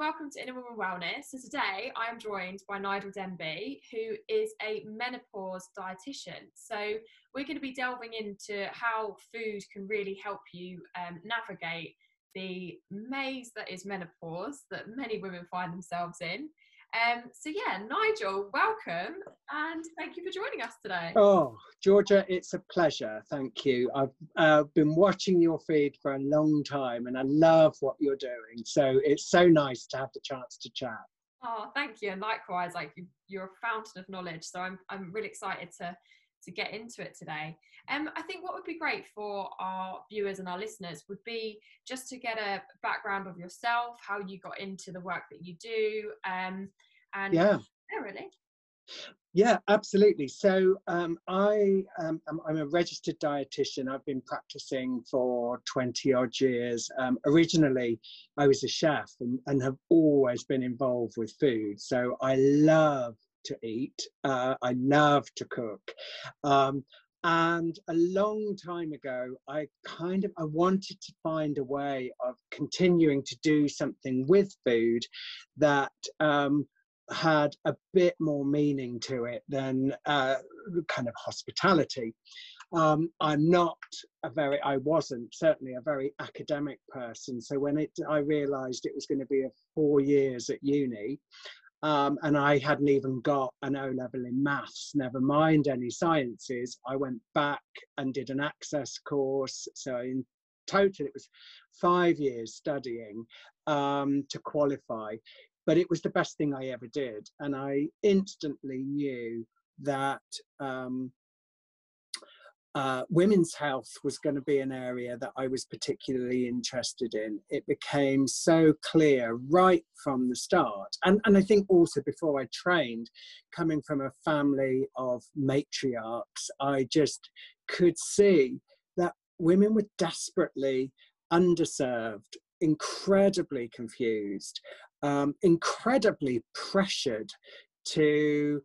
welcome to Inner Woman Wellness. So today I am joined by Nigel Denby, who is a menopause dietitian. So we're going to be delving into how food can really help you um, navigate the maze that is menopause that many women find themselves in. Um, so yeah, Nigel, welcome and thank you for joining us today. Oh, Georgia, it's a pleasure. Thank you. I've uh, been watching your feed for a long time and I love what you're doing. So it's so nice to have the chance to chat. Oh, thank you. And likewise, like you, you're a fountain of knowledge. So I'm, I'm really excited to to get into it today. Um, I think what would be great for our viewers and our listeners would be just to get a background of yourself, how you got into the work that you do, um, and yeah, yeah really. Yeah, absolutely. So um, I um, I'm a registered dietitian. I've been practicing for 20 odd years. Um, originally, I was a chef and, and, have always been involved with food. So I love to eat. Uh, I love to cook. Um, and a long time ago, I kind of I wanted to find a way of continuing to do something with food that um, had a bit more meaning to it than uh, kind of hospitality. Um, I'm not a very, I wasn't certainly a very academic person. So when it, I realised it was going to be a four years at uni, um, and I hadn't even got an O level in maths, never mind any sciences. I went back and did an access course. So, in total, it was five years studying um, to qualify. But it was the best thing I ever did. And I instantly knew that um, uh, women's health was going to be an area that I was particularly interested in. It became so clear right from the start. And, and I think also before I trained, coming from a family of matriarchs, I just could see that women were desperately underserved, incredibly confused, um, incredibly pressured to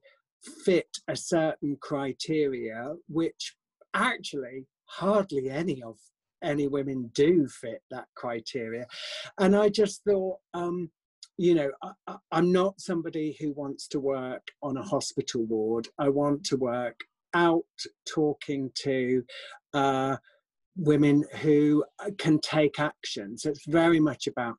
fit a certain criteria, which actually hardly any of any women do fit that criteria. And i just thought um, you know I, am not somebody who wants to work on a hospital ward. I want to work out talking to uh, women who uh, can take action. So it's very much about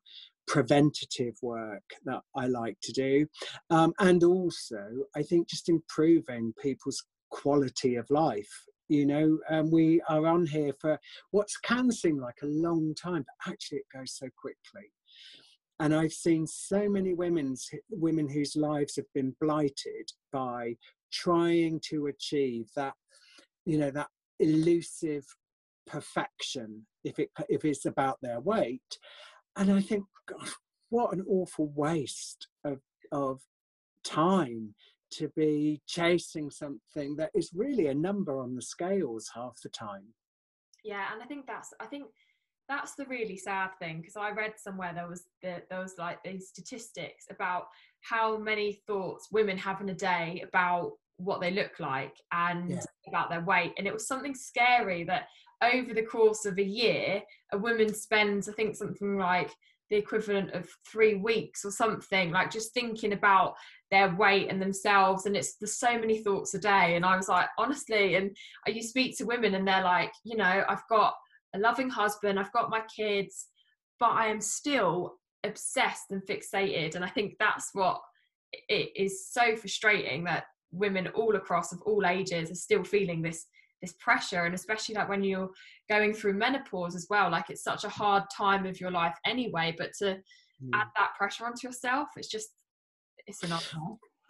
preventative work that i like to do. Um, and also i think just improving people's quality of life you know and we are on here for what can seem like a long time but actually it goes so quickly. And i've seen so many women's women whose lives have been blighted by trying to achieve that you know that elusive perfection if it if it's about their weight. And i think what an awful waste of of time to be chasing something that is really a number on the scales half the time. Yeah, and I think that's I think that's the really sad thing because I read somewhere there was the, there was like these statistics about how many thoughts women have in a day about what they look like and yeah. about their weight and it was something scary that over the course of a year a woman spends I think something like the equivalent of three weeks or something like just thinking about their weight and themselves and it's there's so many thoughts a day. And i was like honestly and you speak to women and they're like you know i've got a loving husband i've got my kids but i am still obsessed and fixated. And i think that's what it is so frustrating that women all across of all ages are still feeling this this pressure. And especially like when you're going through menopause as well like it's such a hard time of your life anyway but to mm. add that pressure onto yourself it's just it's an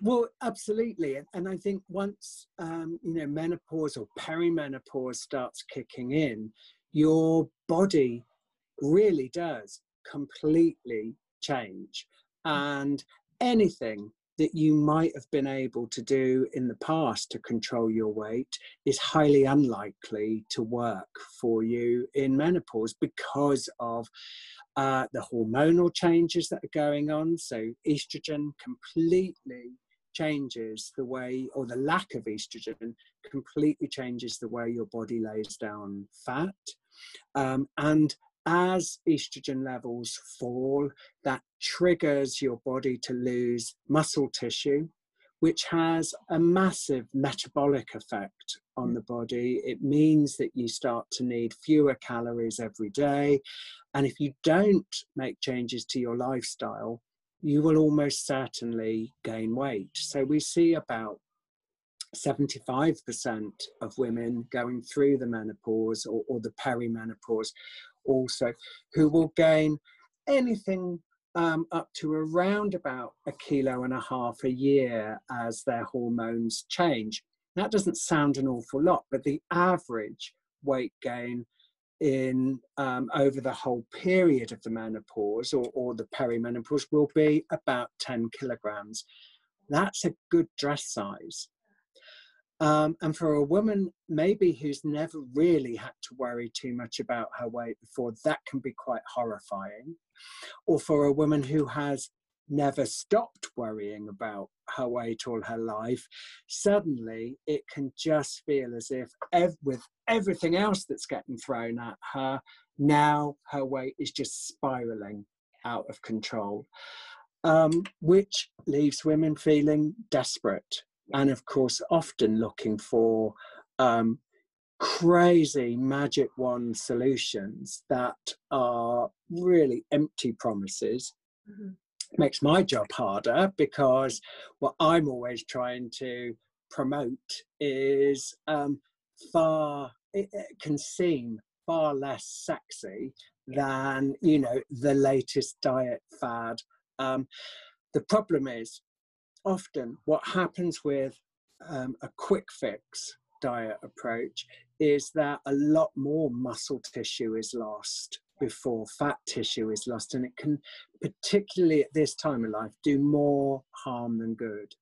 well absolutely and i think once um, you know menopause or perimenopause starts kicking in your body really does completely change. And anything that you might have been able to do in the past to control your weight is highly unlikely to work for you in menopause because of uh, the hormonal changes that are going on. So, estrogen completely changes the way, or the lack of estrogen completely changes the way your body lays down fat. Um, and as estrogen levels fall, that triggers your body to lose muscle tissue, which has a massive metabolic effect on hmm. the body. It means that you start to need fewer calories every day. And if you don't make changes to your lifestyle, you will almost certainly gain weight. So we see about 75% of women going through the menopause or, or the perimenopause also who will gain anything um, up to around about a kilo and a half a year as their hormones change. That doesn't sound an awful lot, but the average weight gain in um, over the whole period of the menopause or, or the perimenopause will be about 10 kilograms. That's a good dress size. Um, and for a woman, maybe who's never really had to worry too much about her weight before, that can be quite horrifying. Or for a woman who has never stopped worrying about her weight all her life, suddenly it can just feel as if, ev- with everything else that's getting thrown at her, now her weight is just spiraling out of control, um, which leaves women feeling desperate and of course often looking for um, crazy magic wand solutions that are really empty promises. Mm-hmm. makes my job harder because what i'm always trying to promote is um, far it, it can seem far less sexy than you know the latest diet fad. Um, the problem is often what happens with um, a quick fix diet approach is that a lot more muscle tissue is lost before fat tissue is lost and it can particularly at this time of life do more harm than good.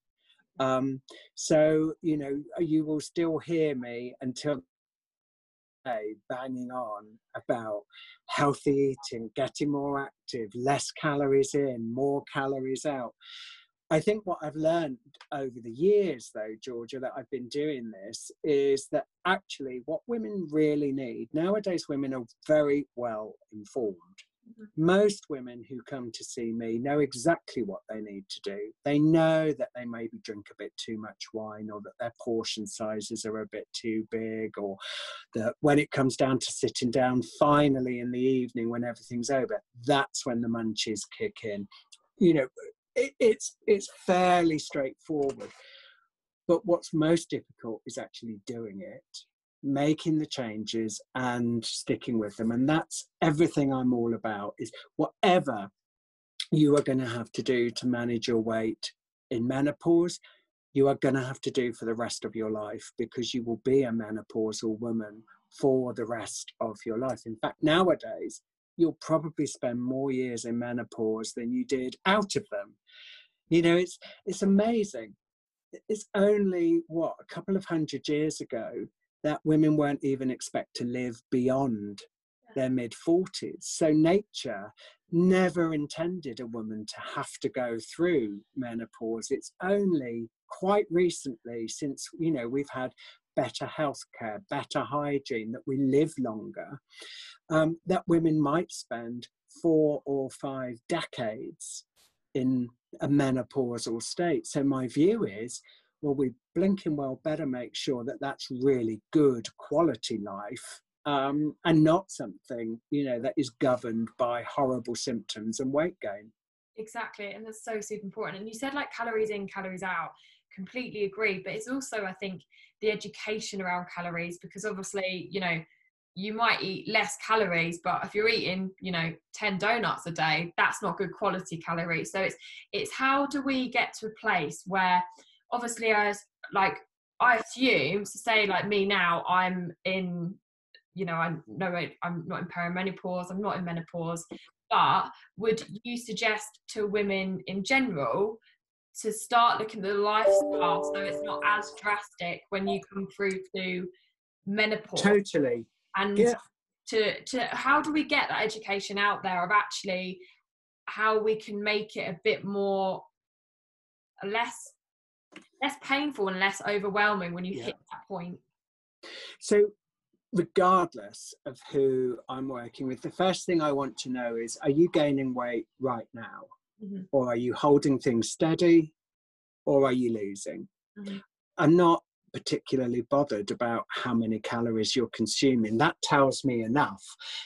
Um, so you know you will still hear me until banging on about healthy eating getting more active less calories in more calories out I think what I've learned over the years, though, Georgia, that I've been doing this, is that actually what women really need nowadays, women are very well informed. Mm-hmm. Most women who come to see me know exactly what they need to do. They know that they maybe drink a bit too much wine, or that their portion sizes are a bit too big, or that when it comes down to sitting down finally in the evening when everything's over, that's when the munchies kick in. You know, it, it's it's fairly straightforward. But what's most difficult is actually doing it, making the changes and sticking with them. And that's everything I'm all about is whatever you are going to have to do to manage your weight in menopause, you are going to have to do for the rest of your life because you will be a menopausal woman for the rest of your life. In fact, nowadays, you'll probably spend more years in menopause than you did out of them. You know, it's it's amazing. It's only what a couple of hundred years ago that women weren't even expect to live beyond their mid 40s. So nature never intended a woman to have to go through menopause. It's only quite recently since you know we've had better healthcare, better hygiene, that we live longer, um, that women might spend four or five decades in a menopausal state. So my view is, well, we blinking well better make sure that that's really good quality life um, and not something you know that is governed by horrible symptoms and weight gain. Exactly, and that's so super important. And you said like calories in, calories out. Completely agree, but it's also I think the education around calories because obviously you know you might eat less calories but if you're eating you know 10 donuts a day that's not good quality calories. So it's it's how do we get to a place where obviously as like i assume to say like me now i'm in you know i know i'm not in perimenopause i'm not in menopause but would you suggest to women in general to start looking at the lifestyle so it's not as drastic when you come through to menopause totally and yeah. to to how do we get that education out there of actually how we can make it a bit more less less painful and less overwhelming when you yeah. hit that point so regardless of who I'm working with, the first thing I want to know is are you gaining weight right now? Mm-hmm. Or are you holding things steady? Or are you losing? Mm-hmm. I'm not particularly bothered about how many calories you're consuming that tells me enough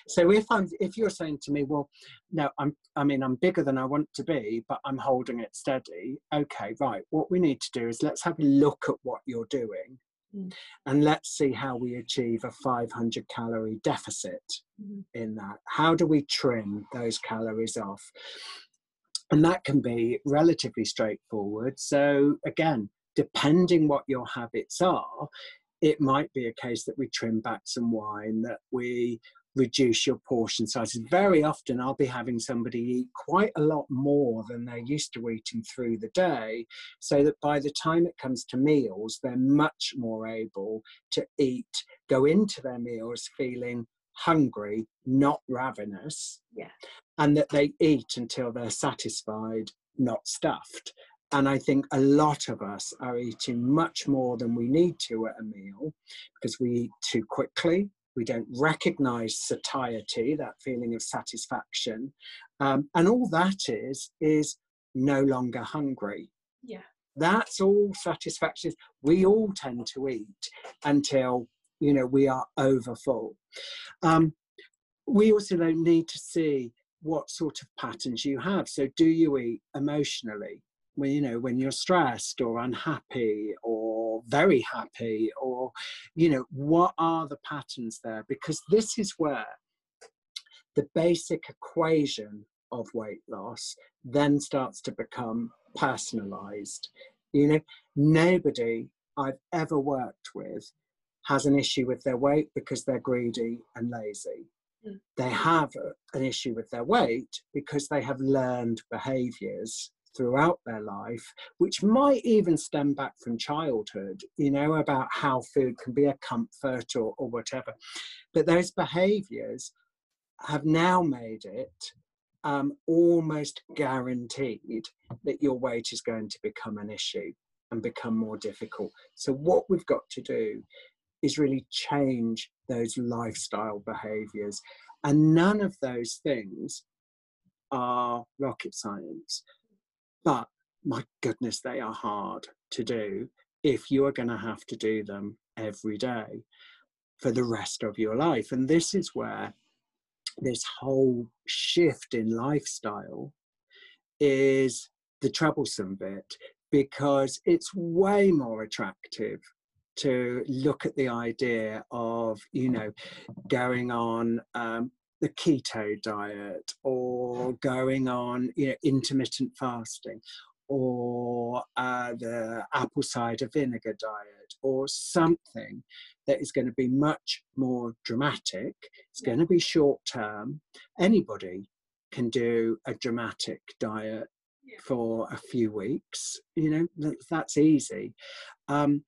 so if i'm if you're saying to me well no i'm i mean i'm bigger than i want to be but i'm holding it steady okay right what we need to do is let's have a look at what you're doing mm. and let's see how we achieve a 500 calorie deficit mm. in that how do we trim those calories off and that can be relatively straightforward so again depending what your habits are, it might be a case that we trim back some wine, that we reduce your portion sizes. Very often, I'll be having somebody eat quite a lot more than they're used to eating through the day, so that by the time it comes to meals, they're much more able to eat, go into their meals feeling hungry, not ravenous. Yeah. And that they eat until they're satisfied, not stuffed. And I think a lot of us are eating much more than we need to at a meal because we eat too quickly. We don't recognize satiety, that feeling of satisfaction. Um, and all that is, is no longer hungry. Yeah. That's all satisfaction. We all tend to eat until, you know, we are over full. Um, we also don't need to see what sort of patterns you have. So, do you eat emotionally? when you know when you're stressed or unhappy or very happy or you know what are the patterns there because this is where the basic equation of weight loss then starts to become personalized you know nobody i've ever worked with has an issue with their weight because they're greedy and lazy mm. they have an issue with their weight because they have learned behaviors throughout their life, which might even stem back from childhood, you know, about how food can be a comfort or, or whatever. But those behaviors have now made it um, almost guaranteed that your weight is going to become an issue and become more difficult. So, what we've got to do is really change those lifestyle behaviors. And none of those things are rocket science. But my goodness, they are hard to do if you are going to have to do them every day for the rest of your life. And this is where this whole shift in lifestyle is the troublesome bit because it's way more attractive to look at the idea of you know going on um, the keto diet or going on you know intermittent fasting or uh, the apple cider vinegar diet or something that is going to be much more dramatic. It's going to be short term. Anybody can do a dramatic diet for a few weeks you know that's easy. Um,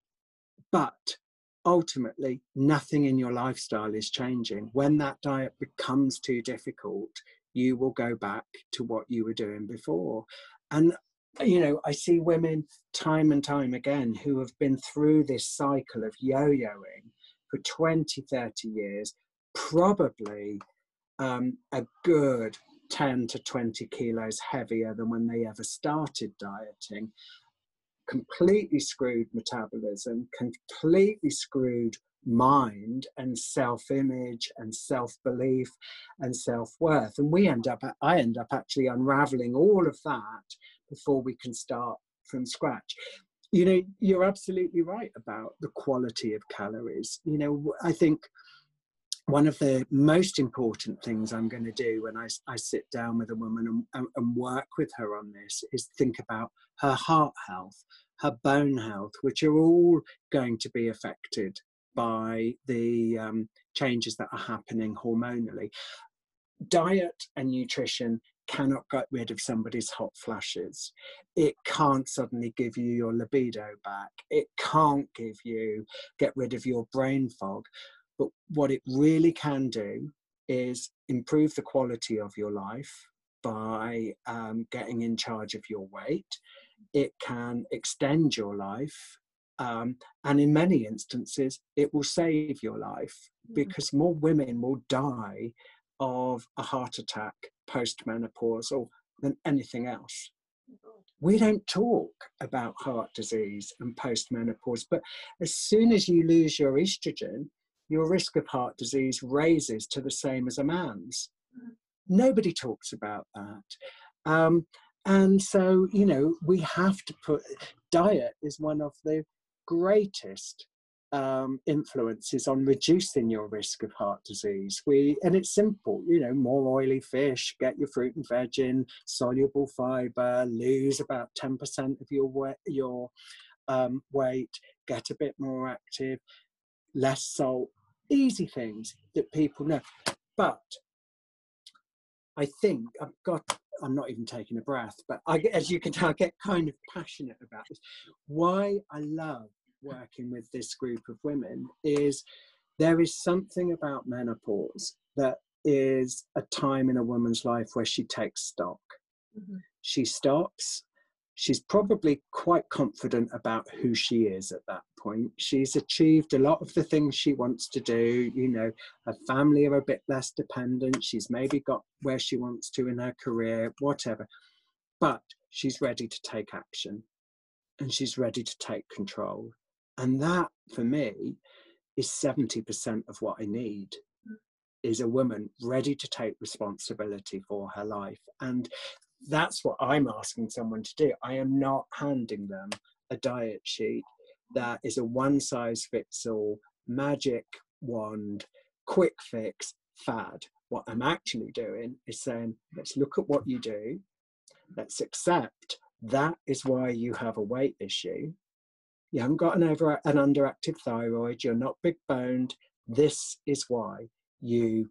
but ultimately nothing in your lifestyle is changing. When that diet becomes too difficult, you will go back to what you were doing before. And you know, I see women time and time again who have been through this cycle of yo yoing for 20, 30 years, probably um, a good 10 to 20 kilos heavier than when they ever started dieting completely screwed metabolism, completely screwed mind and self-image and self-belief and self-worth. And we end up i end up actually unraveling all of that before we can start from scratch. You know you're absolutely right about the quality of calories. You know i think one of the most important things I'm going to do when I, I sit down with a woman and, and, work with her on this is think about her heart health, her bone health, which are all going to be affected by the um, changes that are happening hormonally. Diet and nutrition cannot get rid of somebody's hot flashes. It can't suddenly give you your libido back. It can't give you, get rid of your brain fog but what it really can do is improve the quality of your life by um, getting in charge of your weight. It can extend your life Um, and in many instances, it will save your life mm. because more women will die of a heart attack postmenopausal than anything else. Oh, we don't talk about heart disease and postmenopause, but as soon as you lose your estrogen, your risk of heart disease raises to the same as a man's. Mm. Nobody talks about that. Um, and so, you know, we have to put diet is one of the greatest um, influences on reducing your risk of heart disease. We and it's simple, you know, more oily fish, get your fruit and veg in, soluble fiber, lose about ten percent of your weight, your um, weight, get a bit more active, less salt, easy things that people know. But I think I've got, I'm not even taking a breath, but I, as you can tell, I get kind of passionate about this. Why I love working with this group of women is there is something about menopause that is a time in a woman's life where she takes stock. Mm-hmm. She stops she's probably quite confident about who she is at that point. She's achieved a lot of the things she wants to do. You know, her family are a bit less dependent. She's maybe got where she wants to in her career, whatever. But she's ready to take action and she's ready to take control. And that, for me, is 70% of what I need is a woman ready to take responsibility for her life. And that's what I'm asking someone to do. I am not handing them a diet sheet that is a one size fits all magic wand, quick fix fad. What I'm actually doing is saying, let's look at what you do, let's accept that is why you have a weight issue. You haven't got an over an underactive thyroid, you're not big boned. This is why you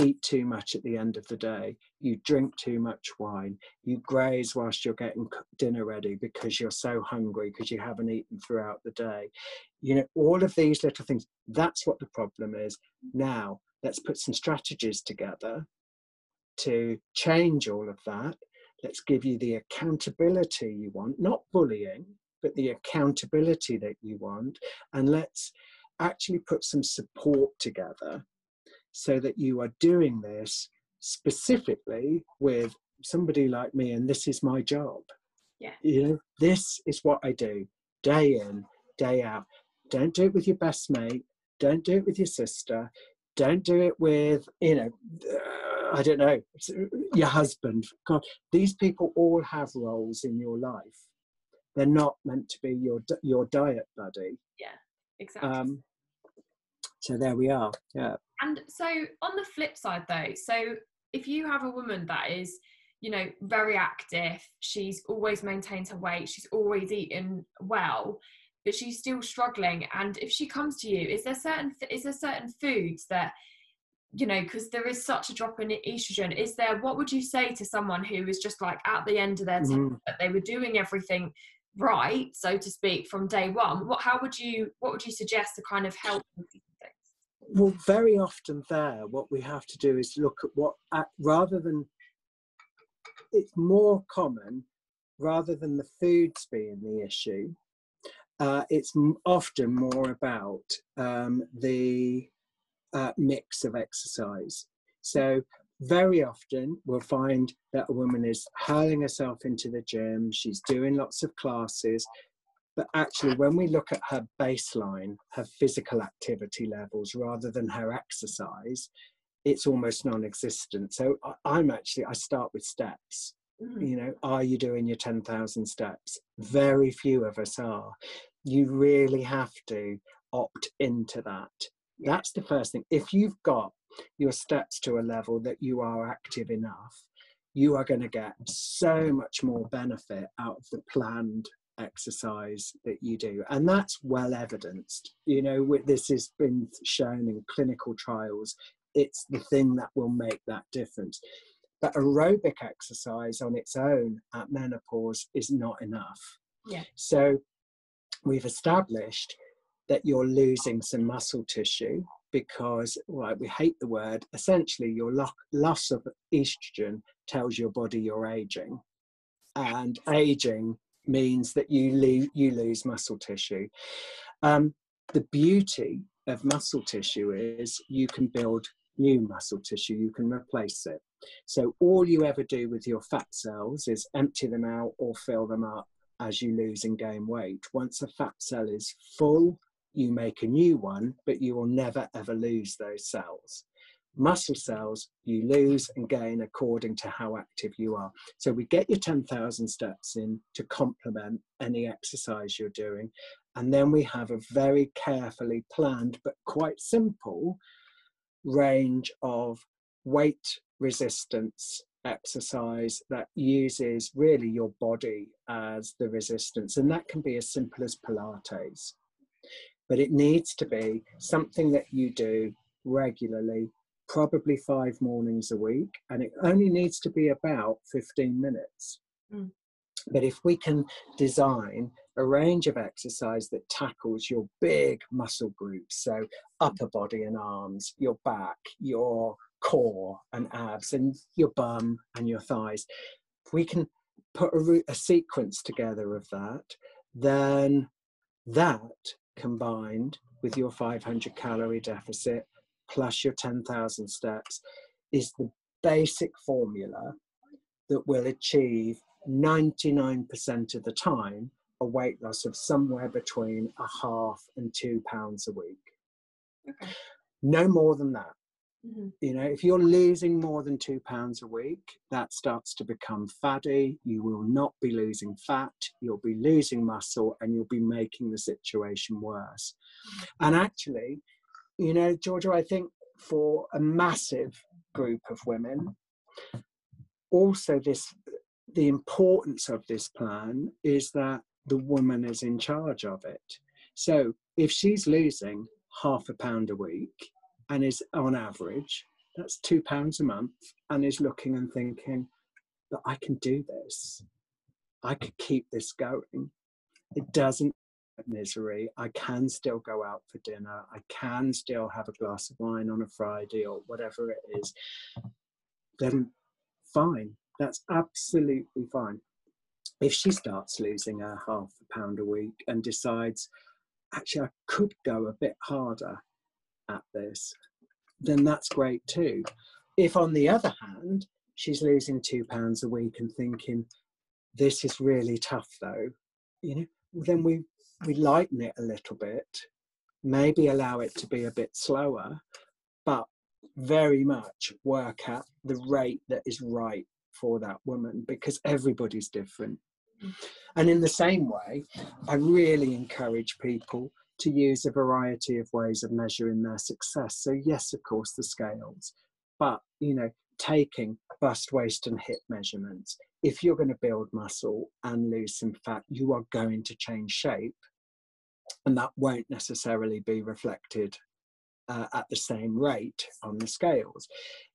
eat too much at the end of the day, you drink too much wine, you graze whilst you're getting dinner ready because you're so hungry because you haven't eaten throughout the day. You know, all of these little things, that's what the problem is. Now, let's put some strategies together to change all of that. Let's give you the accountability you want, not bullying, but the accountability that you want. And let's actually put some support together so that you are doing this specifically with somebody like me and this is my job. Yeah. You know this is what i do day in day out. Don't do it with your best mate. Don't do it with your sister. Don't do it with you know uh, i don't know your husband. God these people all have roles in your life. They're not meant to be your your diet buddy. Yeah exactly. um, so there we are yeah and so on the flip side though so if you have a woman that is you know very active she's always maintained her weight she's always eaten well but she's still struggling and if she comes to you is there certain is there certain foods that you know because there is such a drop in estrogen is there what would you say to someone who is just like at the end of their mm. that they were doing everything right so to speak from day one what how would you what would you suggest to kind of help well, very often there, what we have to do is look at what, rather than, it's more common, rather than the foods being the issue, uh, it's often more about um, the uh, mix of exercise. So very often we'll find that a woman is hurling herself into the gym, she's doing lots of classes, but actually, when we look at her baseline, her physical activity levels, rather than her exercise, it's almost non-existent. So I'm actually I start with steps. Mm-hmm. You know, are you doing your ten thousand steps? Very few of us are. You really have to opt into that. That's the first thing. If you've got your steps to a level that you are active enough, you are going to get so much more benefit out of the planned exercise that you do and that's well evidenced. You know this has been shown in clinical trials. It's the thing that will make that difference. But aerobic exercise on its own at menopause is not enough. Yeah. So we've established that you're losing some muscle tissue because well, we hate the word essentially your lo- loss of estrogen tells your body you're aging. And aging means that you lose you lose muscle tissue. Um, the beauty of muscle tissue is you can build new muscle tissue, you can replace it. So all you ever do with your fat cells is empty them out or fill them up as you lose and gain weight. Once a fat cell is full, you make a new one, but you will never ever lose those cells. Muscle cells you lose and gain according to how active you are. So we get your 10,000 steps in to complement any exercise you're doing. And then we have a very carefully planned but quite simple range of weight resistance exercise that uses really your body as the resistance. And that can be as simple as Pilates. But it needs to be something that you do regularly, probably five mornings a week, and it only needs to be about 15 minutes. Mm. But if we can design a range of exercise that tackles your big muscle groups, so upper body and arms, your back, your core and abs, and your bum and your thighs, if we can put a, a sequence together of that, then that combined with your 500 calorie deficit plus your 10,000 steps is the basic formula that will achieve 99% of the time a weight loss of somewhere between a half and two pounds a week. Okay. No more than that. Mm-hmm. You know, if you're losing more than two pounds a week, that starts to become fatty. You will not be losing fat, you'll be losing muscle, and you'll be making the situation worse. Mm-hmm. And actually, you know, Georgia, I think for a massive group of women, also this the importance of this plan is that the woman is in charge of it. So if she's losing half a pound a week and is on average, that's two pounds a month, and is looking and thinking, that I can do this. I could keep this going. It doesn't misery. I can still go out for dinner. I can still have a glass of wine on a Friday or whatever it is. Then fine. That's absolutely fine. If she starts losing a half a pound a week and decides, actually, I could go a bit harder at this, then that's great too. If, on the other hand, she's losing two pounds a week and thinking, this is really tough though, you know, then we, we lighten it a little bit, maybe allow it to be a bit slower, but very much work at the rate that is right for that woman because everybody's different. Mm. And in the same way, I really encourage people to use a variety of ways of measuring their success. So, yes, of course, the scales, but you know, taking bust, waist, and hip measurements. If you're going to build muscle and lose some fat, you are going to change shape, and that won't necessarily be reflected uh, at the same rate on the scales.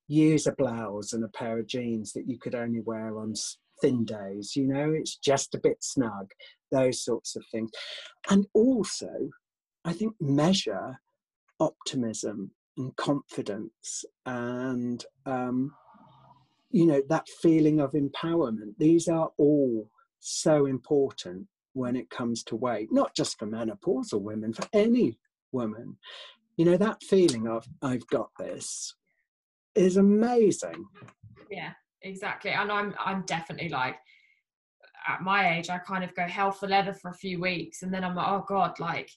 Use a blouse and a pair of jeans that you could only wear on thin days you know it's just a bit snug those sorts of things. And also i think measure optimism and confidence and um, you know that feeling of empowerment these are all so important when it comes to weight not just for menopausal women for any woman you know that feeling of i've got this is amazing. Yeah, exactly. And I'm I'm definitely like at my age, I kind of go hell for leather for a few weeks, and then I'm like, oh god, like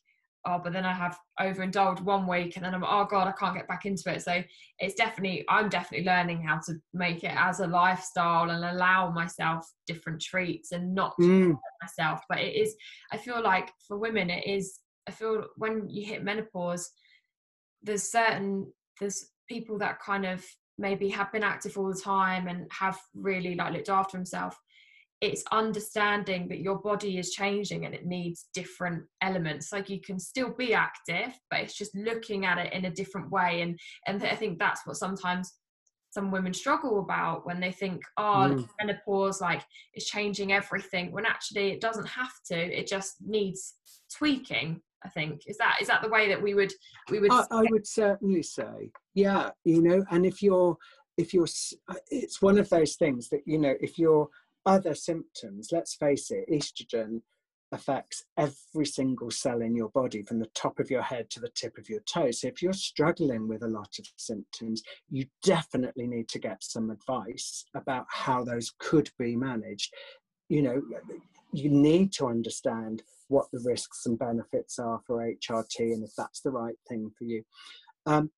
oh, but then I have overindulged one week, and then I'm oh god, I can't get back into it. So it's definitely I'm definitely learning how to make it as a lifestyle and allow myself different treats and not mm. myself. But it is, I feel like for women, it is. I feel when you hit menopause, there's certain there's people that kind of maybe have been active all the time and have really like looked after himself it's understanding that your body is changing and it needs different elements like you can still be active but it's just looking at it in a different way and and i think that's what sometimes some women struggle about when they think oh mm. menopause like is changing everything when actually it doesn't have to it just needs tweaking I think is that is that the way that we would we would. I, I would certainly say, yeah, you know, and if you're if you're, uh, it's one of those things that you know, if you're other symptoms, let's face it, estrogen affects every single cell in your body from the top of your head to the tip of your toe. So if you're struggling with a lot of symptoms, you definitely need to get some advice about how those could be managed. You know, you need to understand what the risks and benefits are for HRT and if that's the right thing for you. Um,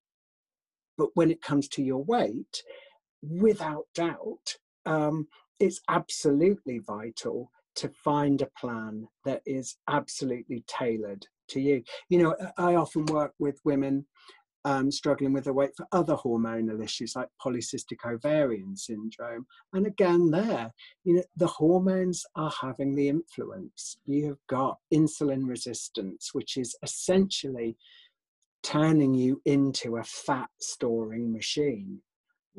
but when it comes to your weight, without doubt, um, it's absolutely vital to find a plan that is absolutely tailored to you. You know, I often work with women um, struggling with their weight for other hormonal issues like polycystic ovarian syndrome. And again, there, you know, the hormones are having the influence. You've got insulin resistance, which is essentially turning you into a fat storing machine.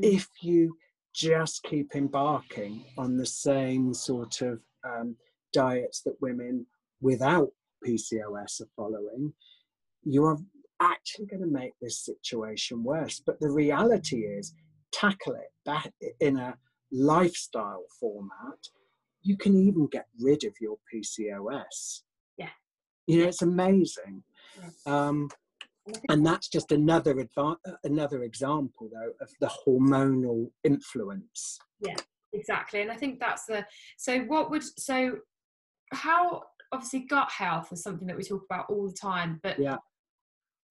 Mm. If you just keep embarking on the same sort of um, diets that women without PCOS are following, you are actually going to make this situation worse. But the reality is, tackle it that in a lifestyle format, you can even get rid of your PCOS. Yeah. You know, it's amazing. Um, and that's just another adva- uh, another example though of the hormonal influence. Yeah exactly and i think that's the so what would so how obviously gut health is something that we talk about all the time but yeah.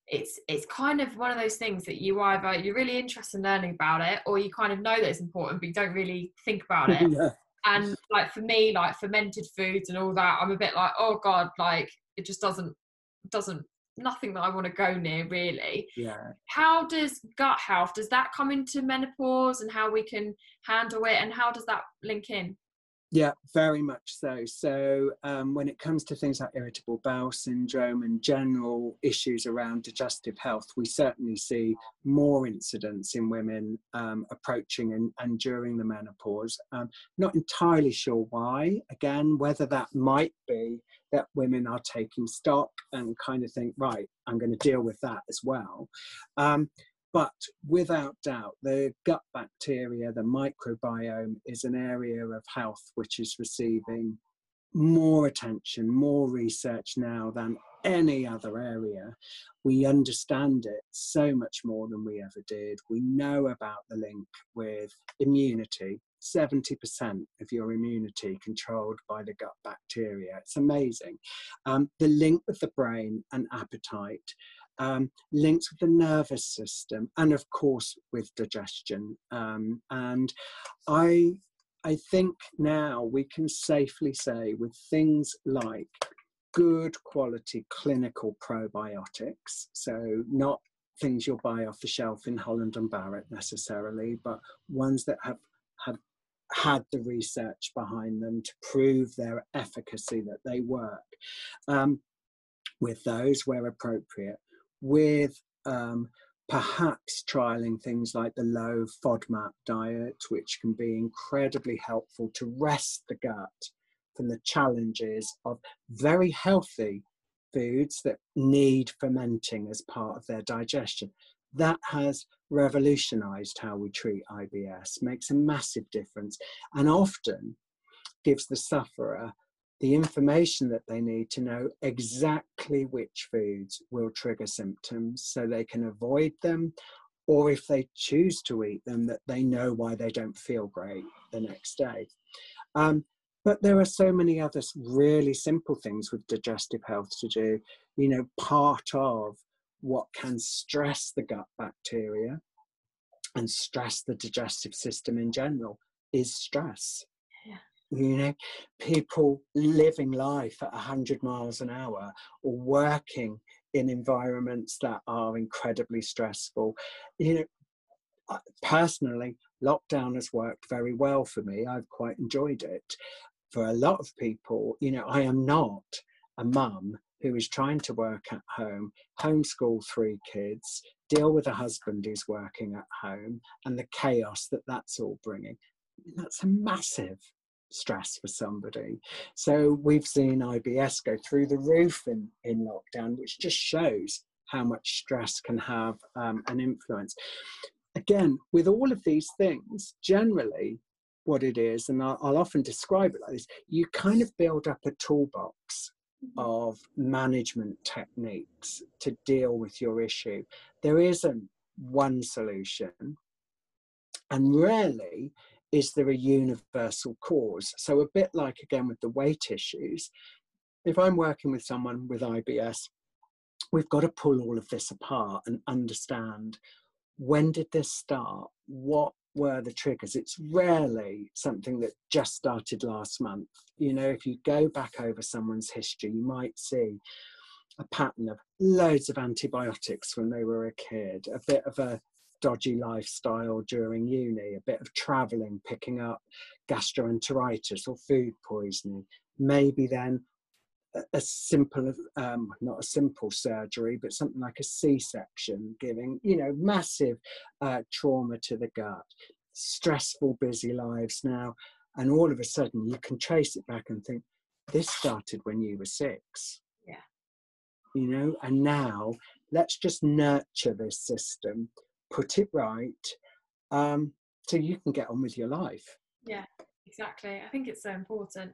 it's it's kind of one of those things that you either you're really interested in learning about it or you kind of know that it's important but you don't really think about it. Yeah. and like for me like fermented foods and all that i'm a bit like oh god like it just doesn't doesn't nothing that I want to go near really. Yeah. How does gut health does that come into menopause and how we can handle it and how does that link in? Yeah, very much so. So, um, when it comes to things like irritable bowel syndrome and general issues around digestive health, we certainly see more incidents in women um, approaching and, and, during the menopause. Um, not entirely sure why. Again, whether that might be that women are taking stock and kind of think, right, I'm going to deal with that as well. Um, but without doubt, the gut bacteria, the microbiome, is an area of health which is receiving more attention, more research now than any other area. We understand it so much more than we ever did. We know about the link with immunity. 70% of your immunity controlled by the gut bacteria. It's amazing. Um, the link with the brain and appetite um, linked with the nervous system and of course with digestion. Um, and i i think now we can safely say with things like good quality clinical probiotics so not things you'll buy off the shelf in holland and barrett necessarily but ones that have have had the research behind them to prove their efficacy that they work um, with those where appropriate with um, perhaps trialing things like the low FODMAP diet, which can be incredibly helpful to rest the gut from the challenges of very healthy foods that need fermenting as part of their digestion. That has revolutionized how we treat IBS, makes a massive difference, and often gives the sufferer the information that they need to know exactly which foods will trigger symptoms so they can avoid them or if they choose to eat them that they know why they don't feel great the next day. Um, but there are so many other really simple things with digestive health to do. You know part of what can stress the gut bacteria and stress the digestive system in general is stress you know people living life at 100 miles an hour or working in environments that are incredibly stressful. You know personally lockdown has worked very well for me. I've quite enjoyed it. For a lot of people you know i am not a mum who is trying to work at home homeschool three kids deal with a husband who's working at home and the chaos that that's all bringing. That's a massive stress for somebody. So we've seen IBS go through the roof in, in lockdown, which just shows how much stress can have um, an influence. Again, with all of these things, generally, what it is, and I'll, I'll often describe it like this you kind of build up a toolbox of management techniques to deal with your issue. There isn't one solution, and rarely is there a universal cause. So, a bit like again with the weight issues, if I'm working with someone with IBS, we've got to pull all of this apart and understand when did this start? What were the triggers? It's rarely something that just started last month. You know, if you go back over someone's history, you might see a pattern of loads of antibiotics when they were a kid, a bit of a dodgy lifestyle during uni, a bit of traveling, picking up gastroenteritis or food poisoning. Maybe then a simple, um, not a simple surgery, but something like a C-section, giving you know massive uh, trauma to the gut, stressful, busy lives now, and all of a sudden you can trace it back and think this started when you were six. Yeah. You know, and now let's just nurture this system, put it right, um, so you can get on with your life. Yeah, exactly. I think it's so important.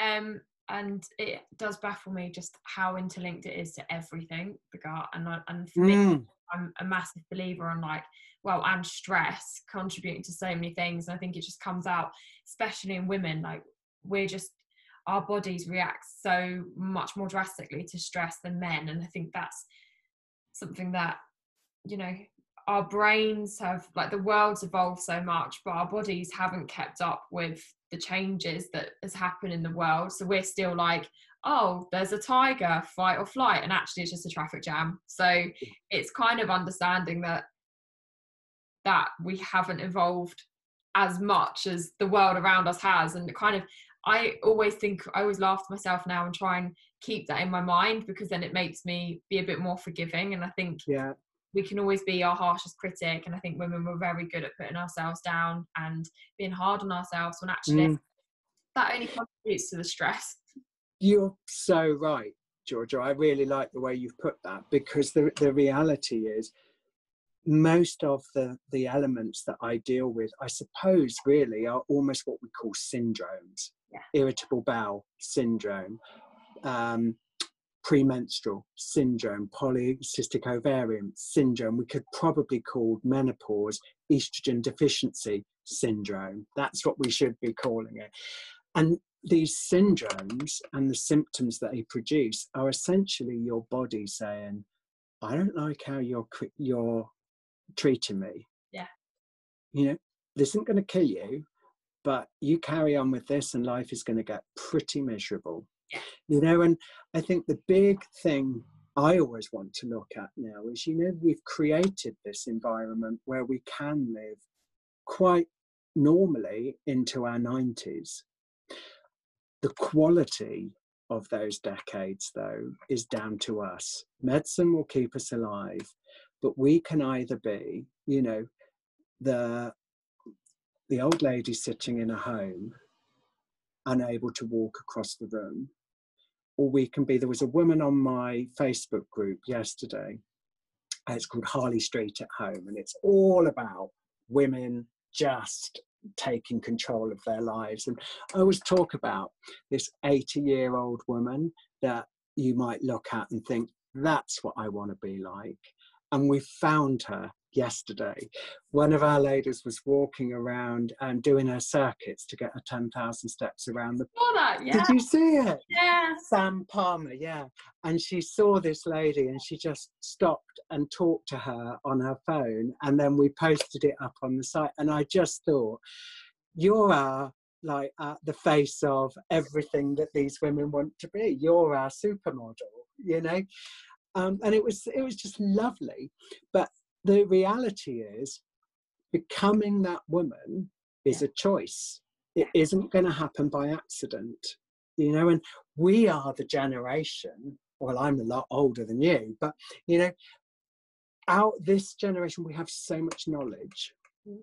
Um, and it does baffle me just how interlinked it is to everything the gut and and for mm. me i'm a massive believer on like well and stress contributing to so many things and i think it just comes out especially in women like we're just our bodies react so much more drastically to stress than men and i think that's something that you know our brains have like the world's evolved so much but our bodies haven't kept up with the changes that has happened in the world. So we're still like oh there's a tiger fight or flight and actually it's just a traffic jam. So it's kind of understanding that that we haven't evolved as much as the world around us has. And kind of i always think i always laugh to myself now and try and keep that in my mind because then it makes me be a bit more forgiving. And i think yeah we can always be our harshest critic and i think women were very good at putting ourselves down and being hard on ourselves when actually mm. that only contributes to the stress you're so right georgia i really like the way you've put that because the, the reality is most of the the elements that i deal with i suppose really are almost what we call syndromes yeah. irritable bowel syndrome um, premenstrual syndrome, polycystic ovarian syndrome. We could probably call menopause estrogen deficiency syndrome. That's what we should be calling it. And these syndromes and the symptoms that they produce are essentially your body saying, I don't like how you're you're treating me. Yeah. You know, this isn't going to kill you, but you carry on with this and life is going to get pretty miserable you know and i think the big thing i always want to look at now is you know we've created this environment where we can live quite normally into our 90s the quality of those decades though is down to us. Medicine will keep us alive but we can either be you know the the old lady sitting in a home unable to walk across the room or we can be. There was a woman on my Facebook group yesterday. It's called Harley Street at Home, and it's all about women just taking control of their lives. And I always talk about this 80 year old woman that you might look at and think, that's what I want to be like. And we found her yesterday. One of our ladies was walking around and doing her circuits to get her 10,000 steps around the. Saw that, yeah. Did you see it? Yeah. Sam Palmer, yeah. And she saw this lady and she just stopped and talked to her on her phone. And then we posted it up on the site. And I just thought, you're our like uh, the face of everything that these women want to be. You're our supermodel, you know. Um, and it was it was just lovely. But the reality is becoming that woman is a choice. It isn't going to happen by accident you know and we are the generation well i'm a lot older than you but you know out this generation we have so much knowledge mm.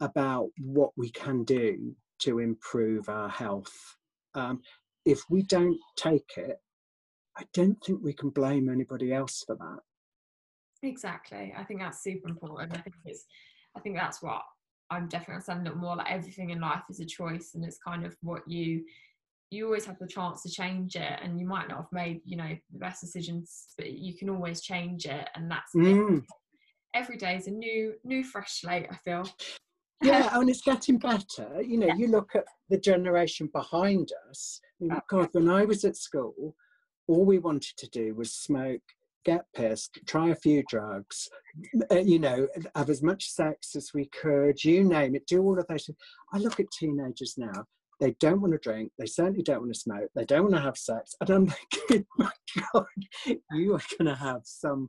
about what we can do to improve our health. Um, if we don't take it i don't think we can blame anybody else for that Exactly. I think that's super important. I think it's I think that's what I'm definitely understanding a little more like everything in life is a choice and it's kind of what you you always have the chance to change it and you might not have made you know the best decisions but you can always change it and that's Mm. every day is a new new fresh slate i feel yeah and it's getting better you know Yeah. you look at the generation behind us I mean, god when i was at school all we wanted to do was smoke get pissed try a few drugs uh, you know have as much sex as we could you name it do all of those things. i look at teenagers now they don't want to drink they certainly don't want to smoke they don't want to have sex and i'm thinking my god you are going to have some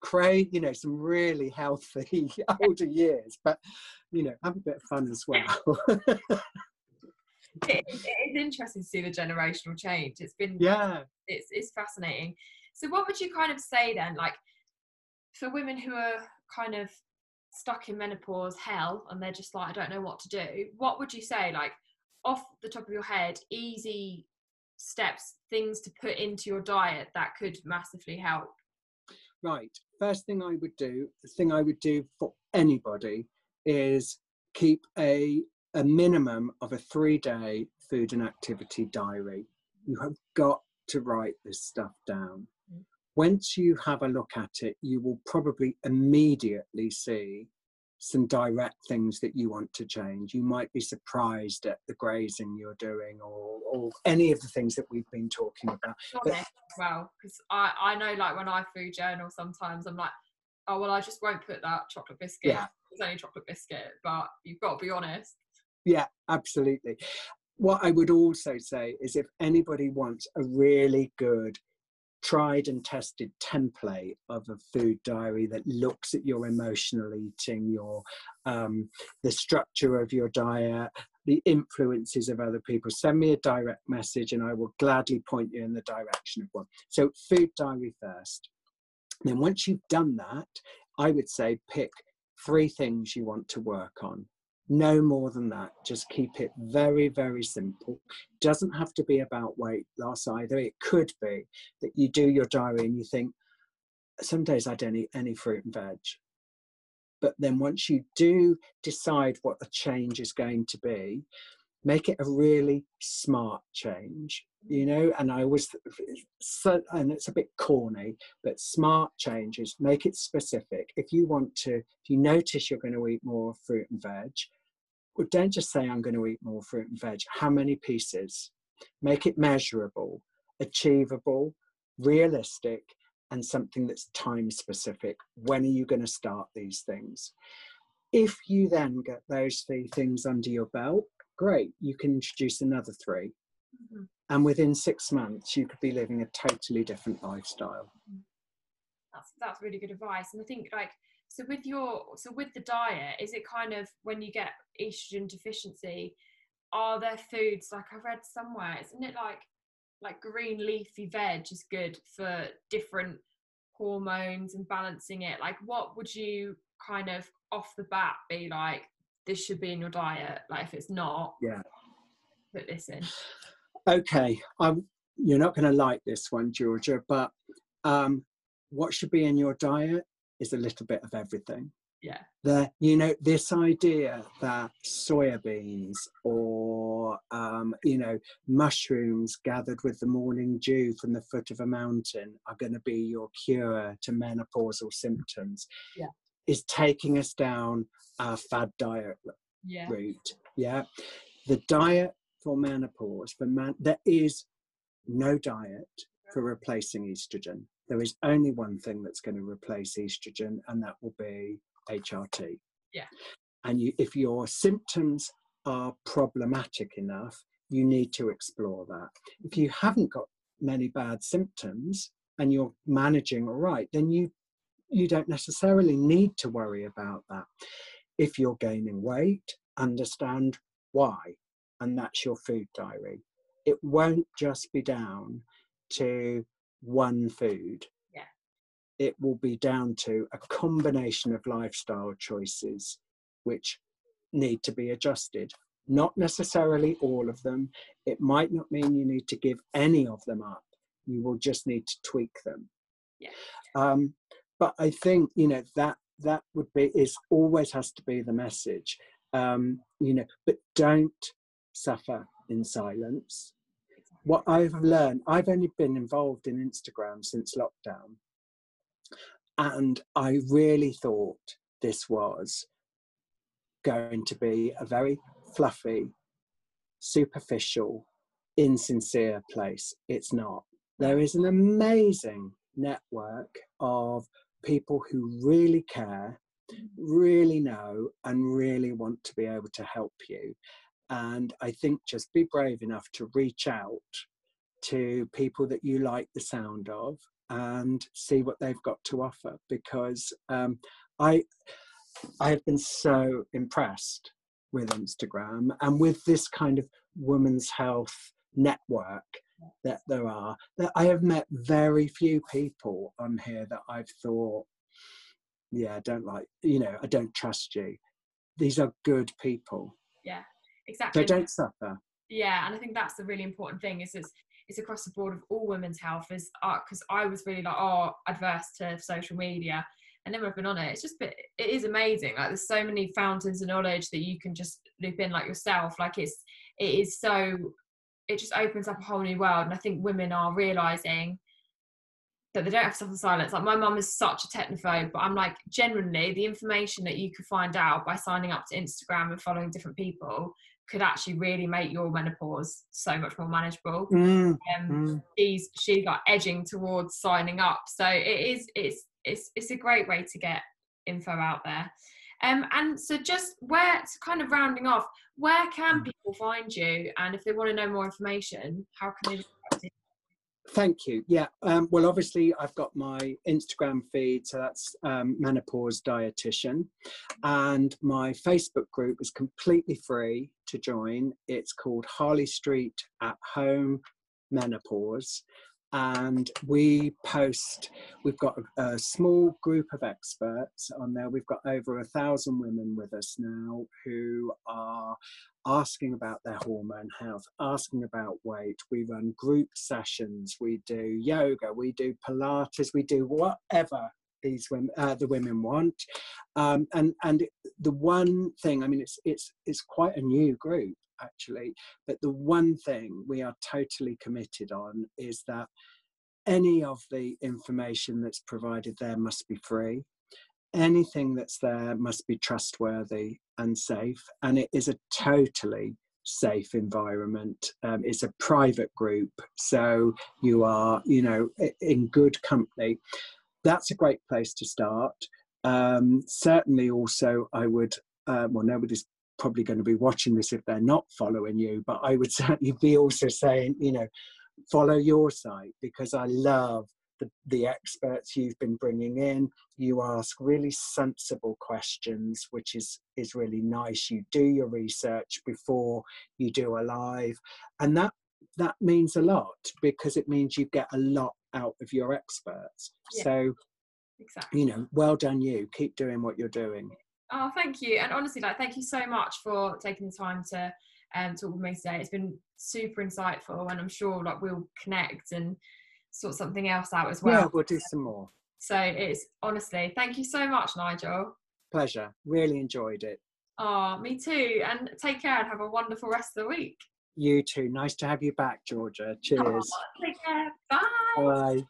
crazy you know some really healthy older years but you know have a bit of fun as well it, it is interesting to see the generational change it's been yeah it's it's fascinating. So what would you kind of say then, like for women who are kind of stuck in menopause hell and they're just like, I don't know what to do, what would you say, like off the top of your head, easy steps, things to put into your diet that could massively help? right first thing i would do the thing i would do for anybody is keep a a minimum of a three day food and activity diary you have got to write this stuff down. Once you have a look at it you will probably immediately see some direct things that you want to change you might be surprised at the grazing you're doing or, or any of the things that we've been talking about as well, because I, I know like when I food journal sometimes I'm like, oh well I just won't put that chocolate biscuit. Yeah. It's only chocolate biscuit, but you've got to be honest. Yeah, absolutely. What I would also say is if anybody wants a really good, tried and tested template of a food diary that looks at your emotional eating, your um, the structure of your diet, the influences of other people, send me a direct message and I will gladly point you in the direction of one. So food diary first. Then once you've done that, I would say pick three things you want to work on no more than that. Just keep it very very simple. Doesn't have to be about weight loss either. It could be that you do your diary and you think some days i don't eat any fruit and veg. But then once you do decide what the change is going to be make it a really smart change you know? And i always so and it's a bit corny but smart changes make it specific. If you want to if you notice you're going to eat more fruit and veg well, don't just say i'm going to eat more fruit and veg. How many pieces? Make it measurable achievable realistic and something that's time specific. When are you going to start these things? If you then get those three things under your belt great you can introduce another three. Mhm. and within six months you could be living a totally different lifestyle. That's that's really good advice. And I think like so with your so with the diet, is it kind of when you get estrogen deficiency, are there foods like I read somewhere, isn't it like like green leafy veg is good for different hormones and balancing it? Like what would you kind of off the bat be like, this should be in your diet? Like if it's not, Yeah. put this in. okay I'm, you're not going to like this one georgia but um, what should be in your diet is a little bit of everything Yeah. the you know this idea that soya beans or um, you know mushrooms gathered with the morning dew from the foot of a mountain are going to be your cure to menopausal symptoms Yeah. is taking us down our fad diet Yeah. route yeah the diet for menopause for man there is no diet for replacing estrogen there is only one thing that's going to replace estrogen and that will be hrt Yeah. and you, if your symptoms are problematic enough you need to explore that. If you haven't got many bad symptoms and you're managing all right then you you don't necessarily need to worry about that. If you're gaining weight understand why and that's your food diary. It won't just be down to one food Yeah. it will be down to a combination of lifestyle choices which need to be adjusted. Not necessarily all of them. It might not mean you need to give any of them up. You will just need to tweak them. Yeah. um, but i think you know that that would be is always has to be the message. Um, you know but don't suffer in silence what i've learned i've only been involved in instagram since lockdown. And i really thought this was going to be a very fluffy superficial insincere place. It's not. There is an amazing network of people who really care, really know, and really want to be able to help you. And I think just be brave enough to reach out to people that you like the sound of and see what they've got to offer because um, I I have been so impressed with Instagram and with this kind of women's health network that there are that I have met very few people on here that I've thought, yeah, I don't like, you know, I don't trust you. These are good people. Yeah, exactly. They don't suffer. Yeah, and I think that's the really important thing is it's it's across the board of all women's health is because uh, I was really like oh adverse to social media and never been on it. It's just it is amazing. Like there's so many fountains of knowledge that you can just loop in like yourself. Like it's it is so it just opens up a whole new world. And I think women are realizing that they don't have to suffer silence. Like my mum is such a technophobe, but I'm like, generally the information that you could find out by signing up to Instagram and following different people could actually really make your menopause so much more manageable. Mm, um, mm. She's she's like edging towards signing up, so it is it's it's it's a great way to get info out there. Um, and so just where to kind of rounding off, where can mm. people find you? And if they want to know more information, how can they? Thank you. Yeah. Um, well, obviously, I've got my Instagram feed, so that's um, Menopause Dietitian, and my Facebook group is completely free to join. It's called Harley Street at Home Menopause, and we post we've got a, a, small group of experts on there we've got over a thousand women with us now who are asking about their hormone health asking about weight we run group sessions we do yoga we do pilates we do whatever these women uh, the women want um, and and the one thing i mean it's it's it's quite a new group actually. But the one thing we are totally committed on is that any of the information that's provided there must be free. Anything that's there must be trustworthy and safe. And it is a totally safe environment. Um, it's a private group, so you are, you know, in good company. That's a great place to start. Um, certainly, also, I would. Uh, well, nobody's probably going to be watching this if they're not following you, but I would certainly be also saying, you know, follow your site because I love the, the experts you've been bringing in. You ask really sensible questions, which is is really nice. You do your research before you do a live, and that that means a lot because it means you get a lot out of your experts. Yeah, so, exactly. you know, well done you. Keep doing what you're doing. Oh, thank you. And honestly, like, thank you so much for taking the time to um, talk with me today. It's been super insightful, and I'm sure like we'll connect and sort something else out as well. Yeah, we'll do some more. So it's honestly, thank you so much, Nigel. Pleasure. Really enjoyed it. Oh, me too. And take care and have a wonderful rest of the week. You too. Nice to have you back, Georgia. Cheers. Oh, take care. Bye. Bye.